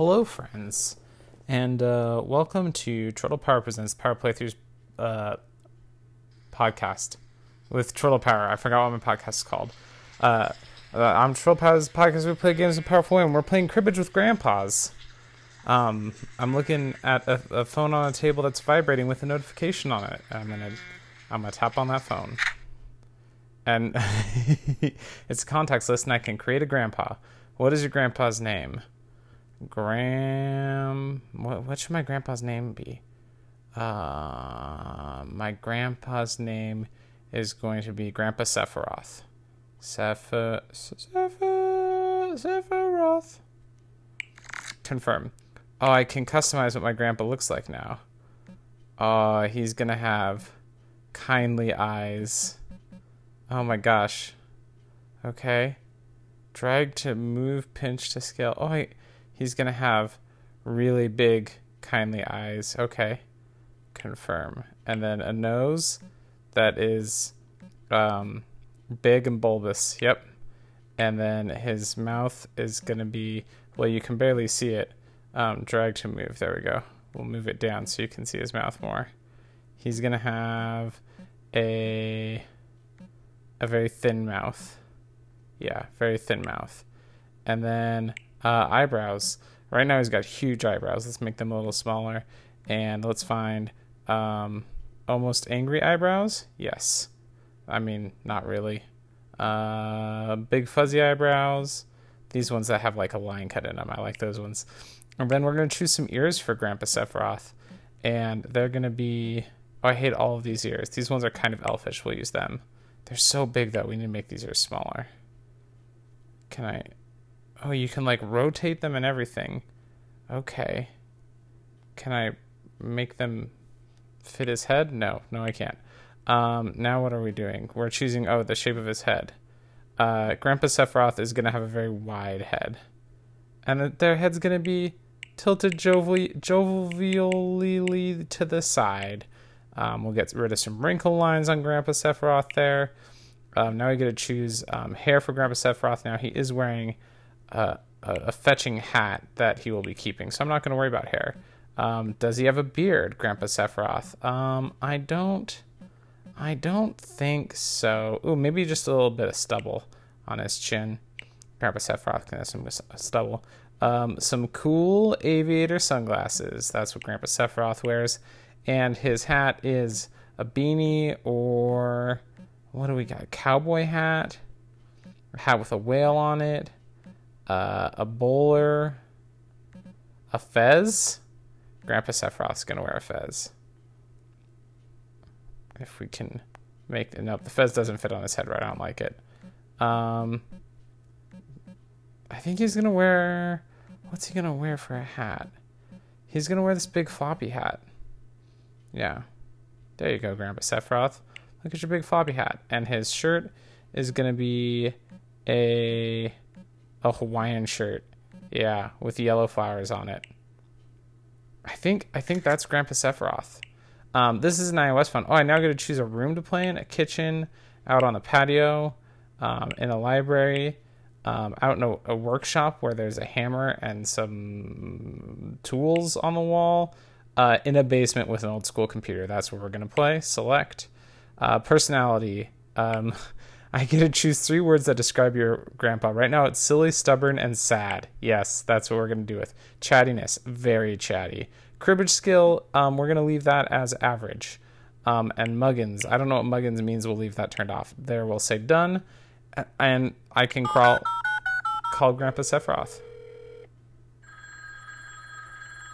hello, friends, and uh, welcome to Turtle Power Presents Power Playthroughs uh, podcast with Turtle Power. I forgot what my podcast is called. Uh, uh, I'm Turtle Power's podcast. We play games in powerful and we're playing cribbage with grandpas. Um, I'm looking at a, a phone on a table that's vibrating with a notification on it. I'm gonna, I'm gonna tap on that phone, and it's a contacts list, and I can create a grandpa. What is your grandpa's name? Gram. What, what should my grandpa's name be? Uh, my grandpa's name is going to be Grandpa Sephiroth. Seph- Seph- Sephiroth. Confirm. Oh, I can customize what my grandpa looks like now. Oh, he's gonna have kindly eyes. Oh my gosh. Okay. Drag to move, pinch to scale. Oh, wait. He's going to have really big, kindly eyes. Okay. Confirm. And then a nose that is um, big and bulbous. Yep. And then his mouth is going to be, well, you can barely see it. Um, drag to move. There we go. We'll move it down so you can see his mouth more. He's going to have a a very thin mouth. Yeah, very thin mouth. And then uh, eyebrows. Right now he's got huge eyebrows. Let's make them a little smaller. And let's find um, almost angry eyebrows. Yes. I mean, not really. Uh, big fuzzy eyebrows. These ones that have like a line cut in them. I like those ones. And then we're going to choose some ears for Grandpa Sephiroth. And they're going to be. Oh, I hate all of these ears. These ones are kind of elfish. We'll use them. They're so big though. We need to make these ears smaller. Can I? Oh, you can like rotate them and everything. Okay. Can I make them fit his head? No, no, I can't. Um, now what are we doing? We're choosing, oh, the shape of his head. Uh, Grandpa Sephiroth is going to have a very wide head. And their head's going to be tilted jovially, to the side. Um, we'll get rid of some wrinkle lines on Grandpa Sephiroth there. Um, now we get to choose um, hair for Grandpa Sephiroth. Now he is wearing a, a, fetching hat that he will be keeping, so I'm not going to worry about hair. Um, does he have a beard, Grandpa Sephiroth? Um, I don't. I don't think so. Ooh, maybe just a little bit of stubble on his chin. Grandpa Sephiroth can have some stubble. Um, some cool aviator sunglasses. That's what Grandpa Sephiroth wears. And his hat is a beanie or what do we got? A cowboy hat, a hat with a whale on it, uh, a bowler, a fez. Grandpa Sephiroth's gonna wear a fez. If we can make no, the fez doesn't fit on his head right. I don't like it. Um, I think he's gonna wear. What's he gonna wear for a hat? He's gonna wear this big floppy hat. Yeah, there you go, Grandpa Sephiroth. Look at your big floppy hat. And his shirt is gonna be a a Hawaiian shirt. Yeah, with yellow flowers on it. I think I think that's Grandpa Sephiroth. Um, this is an iOS phone. Oh, I now get to choose a room to play in, a kitchen, out on the patio, um, in a library, um, out in a, a, workshop where there's a hammer and some tools on the wall, uh, in a basement with an old school computer. That's where we're gonna play. Select. Uh, personality. Um, I get to choose three words that describe your grandpa. Right now, it's silly, stubborn, and sad. Yes, that's what we're going to do with. Chattiness, very chatty. Cribbage skill, um, we're going to leave that as average. Um, and Muggins, I don't know what Muggins means. We'll leave that turned off. There, we'll say done. And I can crawl, call Grandpa Sephiroth.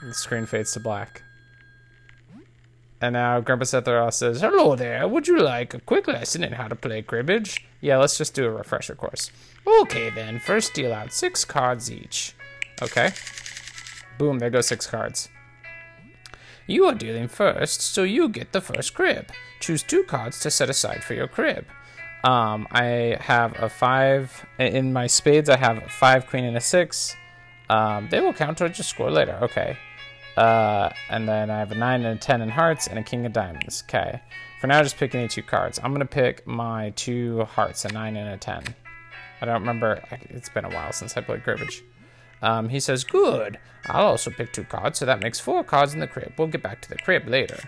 the screen fades to black. And now Grandpa Sephiroth says, Hello there, would you like a quick lesson in how to play cribbage? Yeah, let's just do a refresher course. Okay then, first deal out six cards each. Okay. Boom, there go six cards. You are dealing first, so you get the first crib. Choose two cards to set aside for your crib. Um, I have a five, in my spades I have a five, queen, and a six. Um, they will count towards your score later, okay. Uh, and then I have a 9 and a 10 in hearts and a king of diamonds. Okay. For now, just pick any two cards. I'm going to pick my two hearts, a 9 and a 10. I don't remember. It's been a while since I played cribbage. Um, he says, Good. I'll also pick two cards, so that makes four cards in the crib. We'll get back to the crib later.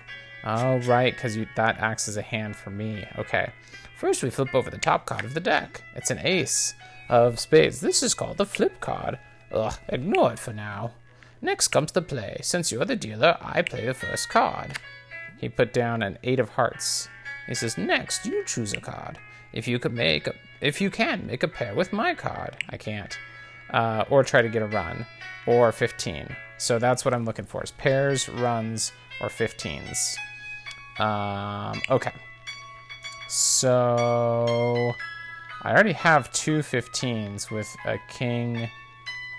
Oh, right, because that acts as a hand for me. Okay. First, we flip over the top card of the deck. It's an ace of spades. This is called the flip card. Ugh, ignore it for now. Next comes the play. Since you're the dealer, I play the first card. He put down an eight of hearts. He says, next, you choose a card. If you could make a, if you can make a pair with my card, I can't. Uh, or try to get a run, or 15. So that's what I'm looking for: is pairs, runs, or 15s. Um, okay. So I already have two 15s with a king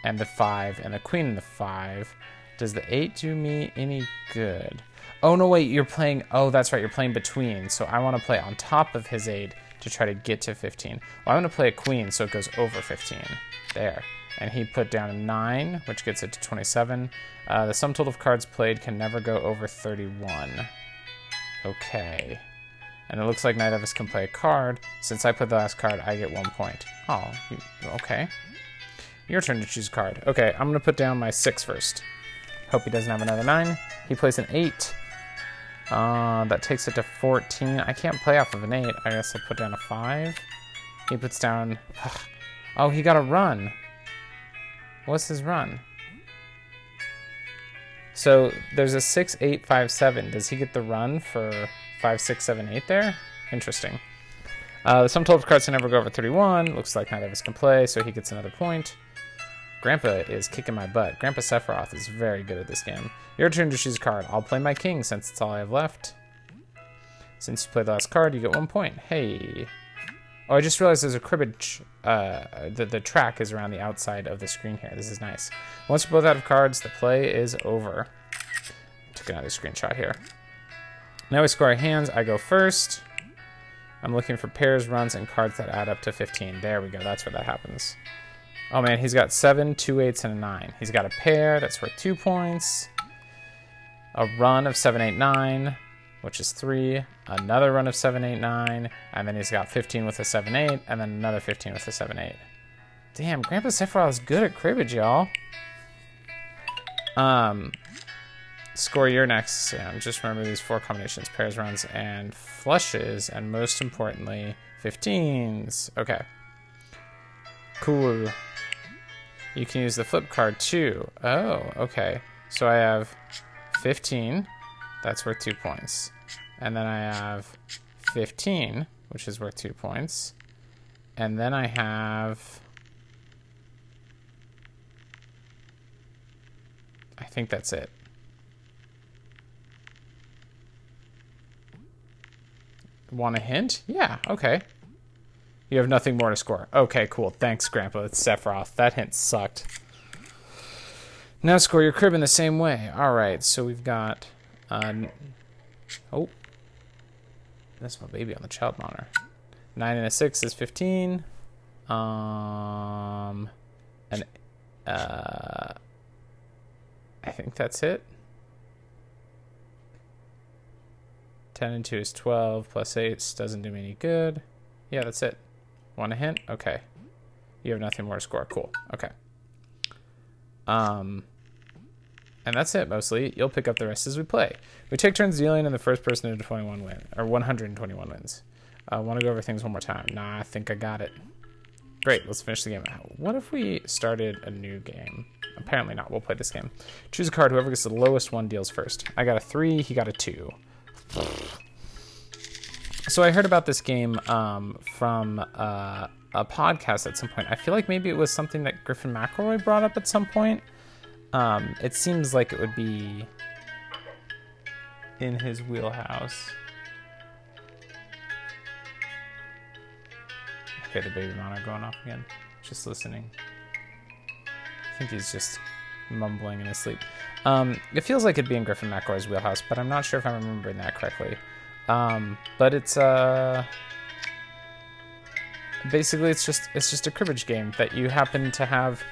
and the five and the queen and the five. Does the eight do me any good? Oh no, wait, you're playing. Oh, that's right, you're playing between. So I want to play on top of his eight to try to get to 15. Well, I'm going to play a queen so it goes over 15. There. And he put down a 9, which gets it to 27. Uh, the sum total of cards played can never go over 31. Okay. And it looks like neither of us can play a card. Since I put the last card, I get one point. Oh, okay. Your turn to choose a card. Okay, I'm to put down my six first. Hope he doesn't have another 9. He plays an 8. Uh, that takes it to 14. I can't play off of an 8. I guess I'll put down a 5. He puts down... Oh, he got a run. What's his run? So there's a 6, 8, 5, 7. Does he get the run for 5, 6, 7, 8 there? Interesting. Uh, the sum total of cards can never go over 31. Looks like neither of us can play, so he gets another point. Grandpa is kicking my butt. Grandpa Sephiroth is very good at this game. Your turn to choose a card. I'll play my king since it's all I have left. Since you played the last card, you get one point. Hey. Oh, I just realized there's a cribbage. Uh, the, the track is around the outside of the screen here. This is nice. Once you're both out of cards, the play is over. Took another screenshot here. Now we score our hands. I go first. I'm looking for pairs, runs, and cards that add up to 15. There we go. That's where that happens. Oh man, he's got seven, two eights, and a nine. He's got a pair that's worth two points. A run of seven, eight, nine, which is three. Another run of seven, eight, nine, and then he's got 15 with a seven, eight, and then another 15 with a seven, eight. Damn, Grandpa Sephiroth is good at cribbage, y'all. Um, score your next. Yeah, just remember these four combinations: pairs, runs, and flushes, and most importantly, 15s. Okay. Cool. You can use the flip card too. Oh, okay. So I have 15. That's worth two points. And then I have 15, which is worth two points. And then I have... I think that's it. Want a hint? Yeah, okay. You have nothing more to score. Okay, cool. Thanks, Grandpa. It's Sephiroth. That hint sucked. Now score your crib in the same way. All right, so we've got... Uh, oh. That's my baby on the child monitor. 9 and a 6 is 15. Um, and uh, I think that's it. 10 and 2 is 12, plus 8 doesn't do me any good. Yeah, that's it. Want a hint? Okay. You have nothing more to score. Cool. Okay. Um, and that's it mostly. You'll pick up the rest as we play. We take turns dealing, and the first person to 21 win or 121 wins. I uh, want to go over things one more time. Nah, I think I got it. Great. Let's finish the game. What if we started a new game? Apparently not. We'll play this game. Choose a card. Whoever gets the lowest one deals first. I got a three. He got a two. So I heard about this game um, from uh, a podcast at some point. I feel like maybe it was something that Griffin McElroy brought up at some point. Um, it seems like it would be in his wheelhouse. Okay, the baby monitor going off again. Just listening. I think he's just mumbling in his sleep. Um, it feels like it'd be in Griffin McElroy's wheelhouse, but I'm not sure if I'm remembering that correctly. Um, but it's uh, basically it's just it's just a cribbage game that you happen to have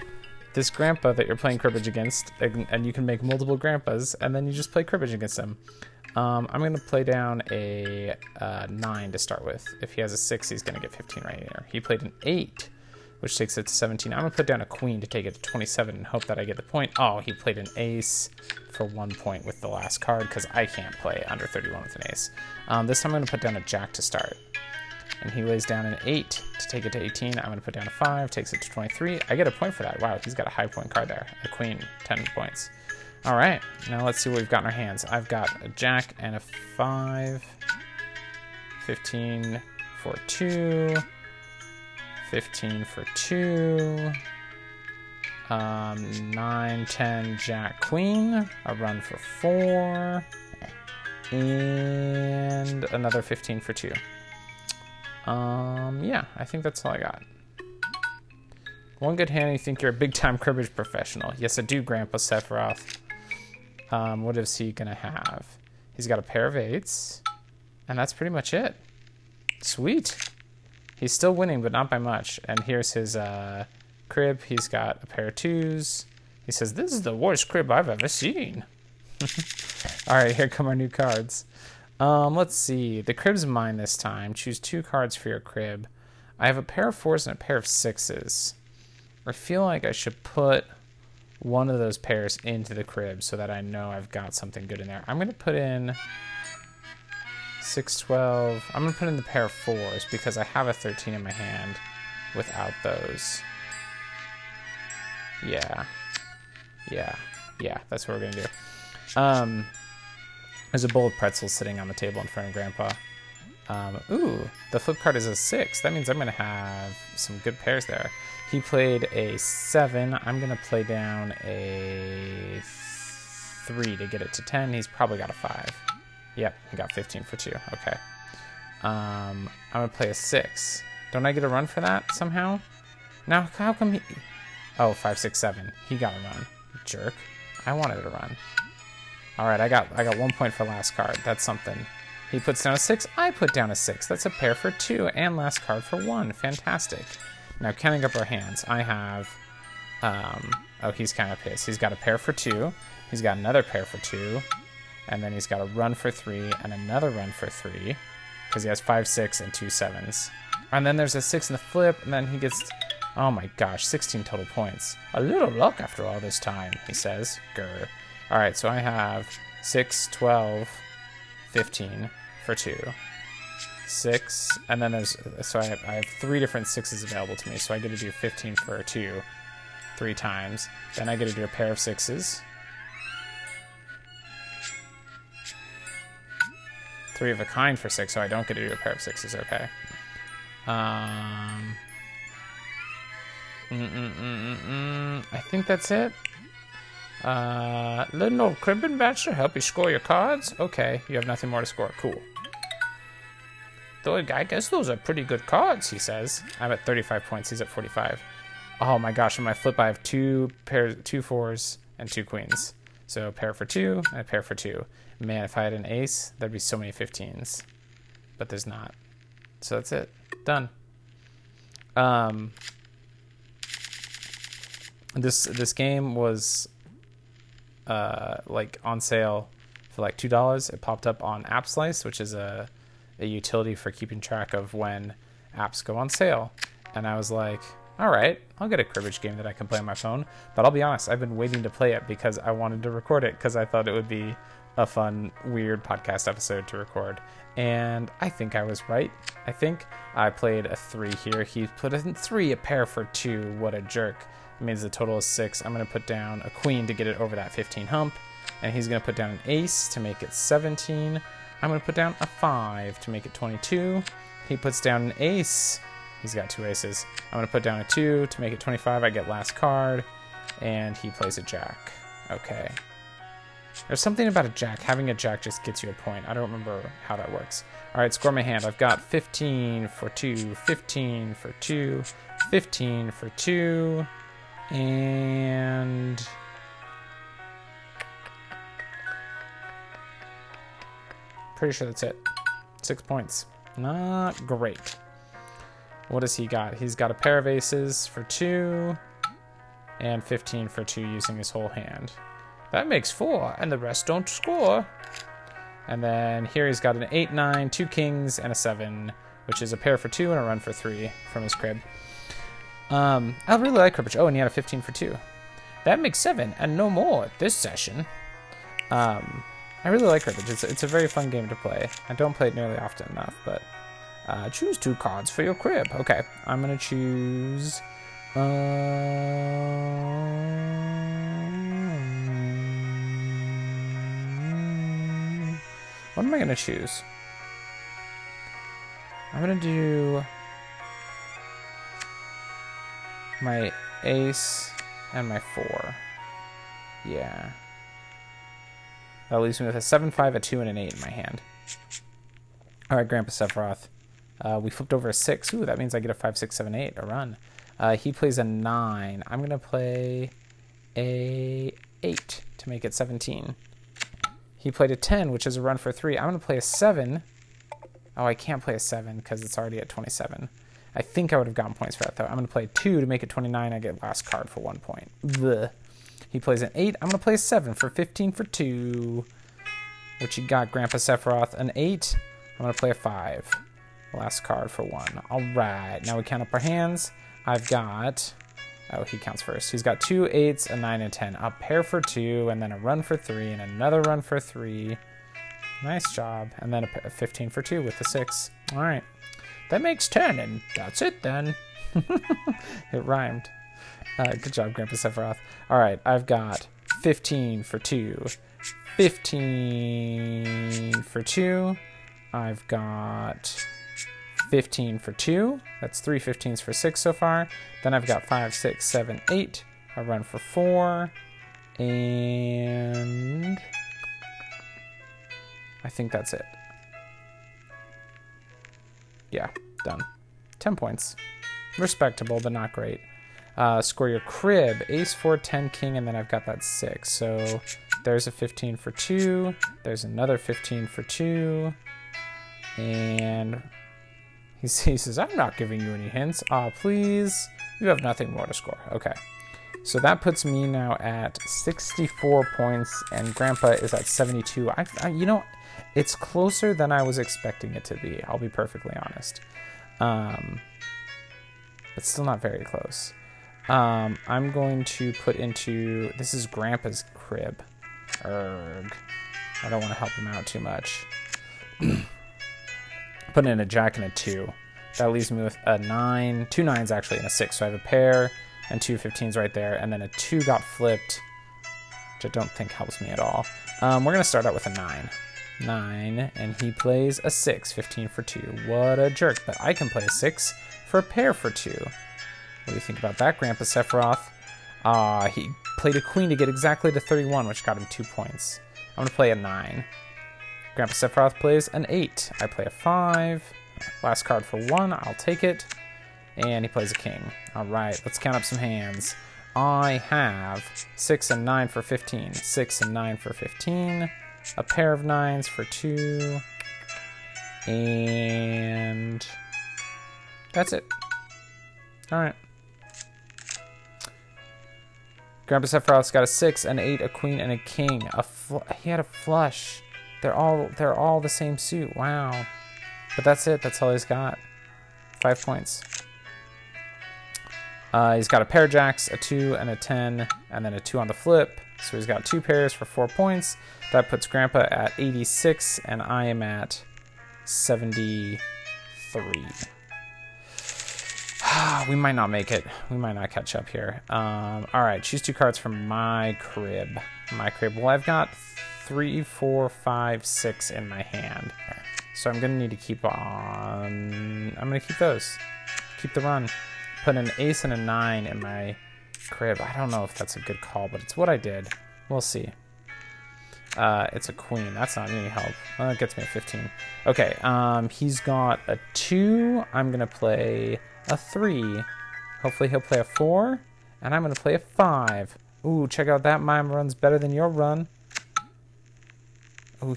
this grandpa that you're playing cribbage against, and, and you can make multiple grandpas, and then you just play cribbage against them. Um, I'm gonna play down a uh, nine to start with. If he has a six, he's gonna get 15 right here. He played an eight, which takes it to 17. I'm going to put down a queen to take it to 27 and hope that I get the point. Oh, he played an ace for one point with the last card because I can't play under 31 with an ace. Um, this time I'm going to put down a jack to start. And he lays down an 8 to take it to 18. I'm going to put down a 5, takes it to 23. I get a point for that. Wow, he's got a high point card there. A queen, 10 points. All right, now let's see what we've got in our hands. I've got a jack and a 5, 15 for 2, 15 for 2, um, 9, 10, Jack, Queen, a run for 4, and another 15 for 2. Um, yeah, I think that's all I got. One good hand, you think you're a big-time cribbage professional. Yes, I do, Grandpa Sephiroth. Um, what is he gonna have? He's got a pair of eights, and that's pretty much it. Sweet. He's still winning, but not by much. And here's his uh, crib. He's got a pair of twos. He says, this is the worst crib I've ever seen. All right, here come our new cards. Um, let's see. The crib's mine this time. Choose two cards for your crib. I have a pair of fours and a pair of sixes. I feel like I should put one of those pairs into the crib so that I know I've got something good in there. I'm going to put in 6, 12. I'm going to put in the pair of fours because I have a 13 in my hand without those. Yeah. Yeah. Yeah, that's what we're going to do. Um, there's a bowl of pretzels sitting on the table in front of Grandpa. Um, ooh, the flip card is a 6. That means I'm going to have some good pairs there. He played a 7. I'm going to play down a 3 to get it to 10. He's probably got a 5. Yep, he got 15 for 2. Okay. Um, I'm going to play a 6. Don't I get a run for that somehow? Now, how come he... Oh, five, six, seven. He got a run. Jerk. I wanted a run. Alright, I got I got one point for last card. That's something. He puts down a six. I put down a six. That's a pair for two. And last card for one. Fantastic. Now, counting up our hands, I have... Um, oh, he's kind of pissed. He's got a pair for two. He's got another pair for two. And then he's got a run for three and another run for three. Because he has five, six, and two sevens. And then there's a six in the flip, and then he gets Oh my gosh, 16 total points. A little luck after all this time, he says. Grr. Alright, so I have 6, 12, 15 for 2. 6, and then there's, so I have, I have three different 6s available to me, so I get to do 15 for 2 three times. Then I get to do a pair of 6s. Three of a kind for 6, so I don't get to do a pair of 6s, okay. Um... Mm -mm -mm I think that's it. Uh, an old cribbing bachelor help you score your cards? Okay, you have nothing more to score. Cool. Though I guess those are pretty good cards, he says. I'm at 35 points. He's at 45. Oh my gosh, on my flip I have two pairs, two fours and two queens. So a pair for two and a pair for two. Man, if I had an ace, there'd be so many 15s. But there's not. So that's it. Done. Um, this this game was uh, like on sale for like two dollars. It popped up on AppSlice, which is a a utility for keeping track of when apps go on sale. And I was like, all right, I'll get a cribbage game that I can play on my phone. But I'll be honest, I've been waiting to play it because I wanted to record it because I thought it would be a fun, weird podcast episode to record. And I think I was right. I think I played a three here. He put in three, a pair for two. What a jerk It means the total is six. I'm going to put down a queen to get it over that 15 hump. And he's going to put down an ace to make it 17. I'm going to put down a five to make it 22. He puts down an ace. He's got two aces. I'm going to put down a two to make it 25. I get last card. And he plays a jack. Okay. There's something about a jack. Having a jack just gets you a point. I don't remember how that works. All right, score my hand. I've got 15 for 2, 15 for 2, 15 for 2, and pretty sure that's it. Six points. Not great. What does he got? He's got a pair of aces for two and 15 for two using his whole hand. That makes four, and the rest don't score. And then here he's got an eight, nine, two kings, and a 7, which is a pair for two and a run for three from his crib. Um, I really like Cribbage. Oh, and he had a 15 for two. That makes seven, and no more this session. Um, I really like Cribbage. It's, it's a very fun game to play. I don't play it nearly often enough, but uh, choose two cards for your crib. Okay, I'm gonna choose. Um, what am I gonna choose? I'm gonna do my ace and my four. Yeah. That leaves me with a 7, 5, a 2, and an 8 in my hand. Alright, Grandpa Sephiroth. Uh, we flipped over a 6. Ooh, that means I get a 5, 6, 7, 8, a run. Uh, he plays a 9. I'm to play a 8 to make it 17. He played a 10, which is a run for 3. I'm to play a 7. Oh, I can't play a 7 because it's already at 27. I think I would have gotten points for that, though. I'm to play a 2 to make it 29. I get last card for 1 point. Blech. He plays an 8. I'm to play a 7 for 15 for 2. What you got, Grandpa Sephiroth? An 8. I'm to play a 5. Last card for 1. All right. Now we count up our hands. I've got... Oh, he counts first. He's got two eights, a 9, and 10. A pair for 2, and then a run for 3, and another run for 3. Nice job. And then a 15 for 2 with the 6. All right. That makes 10, and that's it then. it rhymed. Uh, good job, Grandpa Sephiroth. All right, I've got 15 for 2, 15 for 2. I've got 15 for 2. That's three 15s for 6 so far. Then I've got 5, 6, 7, 8. I run for 4. And I think that's it. Yeah, done. 10 points. Respectable, but not great. Uh, score your crib. Ace, 4, 10, king, and then I've got that 6. So there's a 15 for 2. There's another 15 for 2. And he, says, I'm not giving you any hints. Ah, please. You have nothing more to score. Okay. So that puts me now at 64 points, and Grandpa is at 72. I, I, you know, it's closer than I was expecting it to be. I'll be perfectly honest. Um, but still not very close. Um, I'm going to put into this is Grandpa's crib. Erg. I don't want to help him out too much. put in a jack and a two. That leaves me with a nine, two nines actually, and a six. So I have a pair and two 15s right there, and then a two got flipped, which I don't think helps me at all. Um, we're gonna start out with a nine. Nine, and he plays a six, 15 for two. What a jerk, but I can play a six for a pair for two. What do you think about that, Grandpa Sephiroth? Ah, uh, he played a queen to get exactly to 31, which got him two points. I'm gonna play a nine. Grandpa Sephiroth plays an eight. I play a five. Last card for one, I'll take it. And he plays a king. All right, let's count up some hands. I have six and nine for 15. Six and nine for 15. A pair of nines for two. And that's it. All right. Grandpa Sephiroth's got a six, an eight, a queen, and a king. A he had a flush. They're all they're all the same suit. Wow. But that's it. That's all he's got. Five points. Uh, he's got a pair jacks, a 2, and a 10, and then a 2 on the flip. So he's got two pairs for 4 points. That puts Grandpa at 86, and I am at 73. we might not make it. We might not catch up here. Um, all right, choose two cards from my crib. My crib. Well, I've got three, four, five, six in my hand. So I'm to need to keep on... I'm to keep those. Keep the run put an ace and a nine in my crib. I don't know if that's a good call, but it's what I did. We'll see. Uh, it's a queen. That's not any help. Well, it gets me a 15. Okay, um, he's got a 2. I'm going to play a 3. Hopefully he'll play a 4. And I'm going to play a 5. Ooh, check out that. Mime runs better than your run.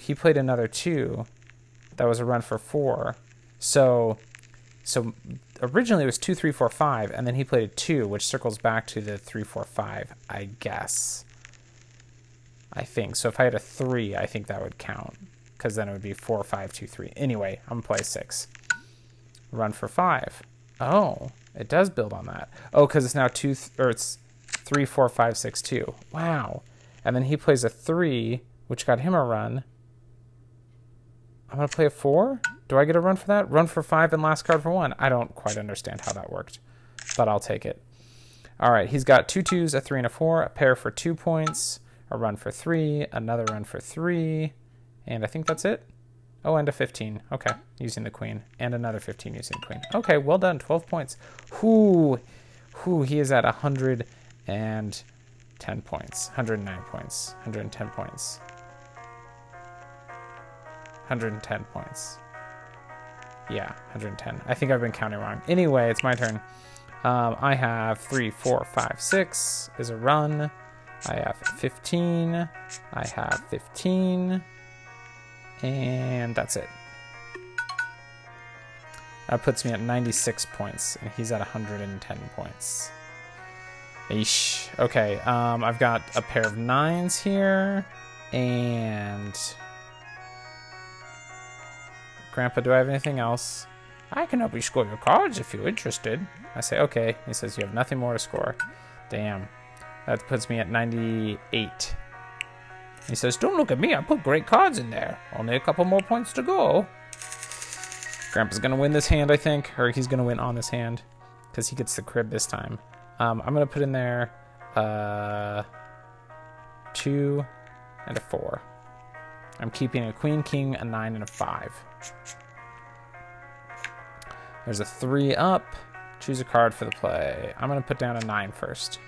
He played another 2. That was a run for 4. So, so originally it was two, three, four, five, and then he played a two, which circles back to the three, four, five, I guess. I think. So if I had a three, I think that would count. Because then it would be four, five, two, three. Anyway, I'm gonna play six. Run for five. Oh, it does build on that. Oh, because it's now two, th- or it's three, four, five, six, two. Wow. And then he plays a three, which got him a run. I'm gonna play a four. Do I get a run for that? Run for five and last card for one. I don't quite understand how that worked, but I'll take it. All right, he's got two twos, a three, and a four, a pair for two points, a run for three, another run for three, and I think that's it. Oh, and a 15. Okay, using the queen. And another 15 using the queen. Okay, well done. 12 points. Whoo, whoo, he is at 110 points. 109 points. 110 points. 110 points. Yeah, 110. I think I've been counting wrong. Anyway, it's my turn. Um, I have 3, 4, 5, 6 is a run. I have 15. I have 15. And that's it. That puts me at 96 points, and he's at 110 points. Eesh. Okay, um, I've got a pair of nines here, and... Grandpa, do I have anything else? I can help you score your cards if you're interested. I say, okay. He says, you have nothing more to score. Damn. That puts me at 98. He says, Don't look at me, I put great cards in there. Only a couple more points to go. Grandpa's gonna win this hand, I think, or he's gonna win on this hand, because he gets the crib this time. Um, I'm gonna put in there uh, two and a four. I'm keeping a queen, king, a nine, and a five. There's a three up. Choose a card for the play. I'm gonna put down a nine first.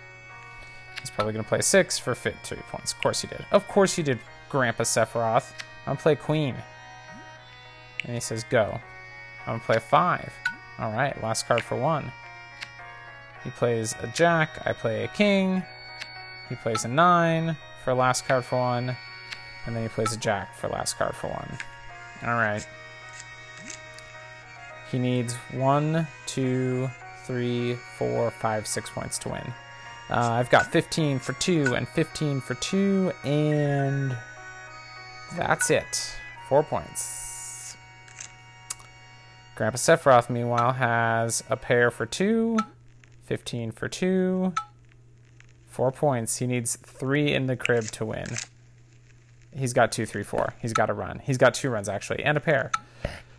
He's probably going to play six for fit three points. Of course he did. Of course he did, Grandpa Sephiroth. I'm going to play queen. And he says go. I'm going to play five. All right, last card for one. He plays a jack. I play a king. He plays a nine for last card for one. And then he plays a jack for last card for one. All right. He needs one, two, three, four, five, six points to win. Uh, I've got 15 for 2 and 15 for 2, and that's it. Four points. Grandpa Sephiroth, meanwhile, has a pair for 2, 15 for 2, 4 points. He needs 3 in the crib to win. He's got two, three, four. He's got a run. He's got two runs, actually, and a pair.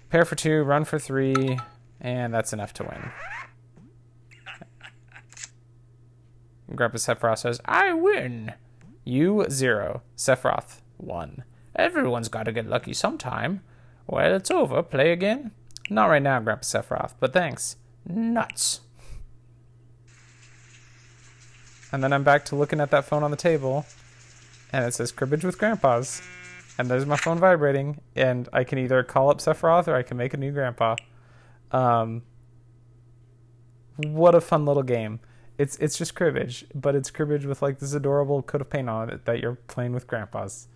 Pair for 2, run for 3, and that's enough to win. Grandpa Sephiroth says, I win. You, zero. Sephiroth, one. Everyone's got to get lucky sometime. Well, it's over. Play again? Not right now, Grandpa Sephiroth, but thanks. Nuts. And then I'm back to looking at that phone on the table, and it says cribbage with grandpas. And there's my phone vibrating, and I can either call up Sephiroth or I can make a new grandpa. Um, what a fun little game it's it's just cribbage, but it's cribbage with like this adorable coat of paint on it that you're playing with grandpas.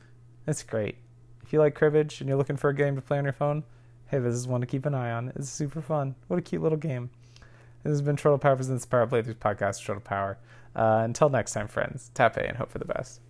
It's great. If you like cribbage and you're looking for a game to play on your phone, hey, this is one to keep an eye on. It's super fun. What a cute little game. This has been Turtle Power presents Power Playthroughs podcast, Turtle Power. Uh, until next time, friends, tap A and hope for the best.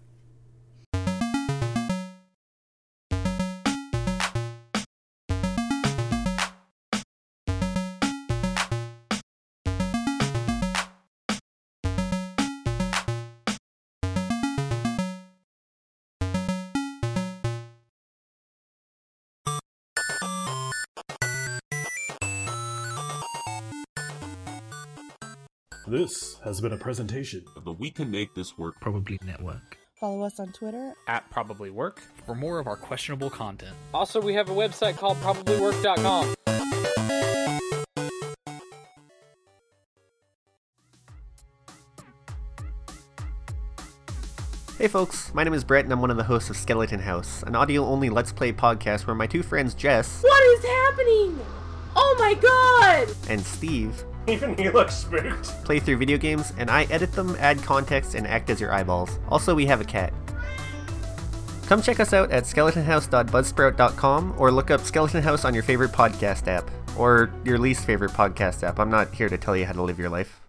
This has been a presentation of the We Can Make This Work Probably Network. Follow us on Twitter at Probably Work for more of our questionable content. Also, we have a website called probablywork.com. Hey folks, my name is Brett and I'm one of the hosts of Skeleton House, an audio only Let's Play podcast where my two friends Jess. What is happening? Oh my god! And Steve. Even he looks spooked. Play through video games, and I edit them, add context, and act as your eyeballs. Also, we have a cat. Come check us out at skeletonhouse.buzzsprout.com or look up Skeleton House on your favorite podcast app. Or your least favorite podcast app. I'm not here to tell you how to live your life.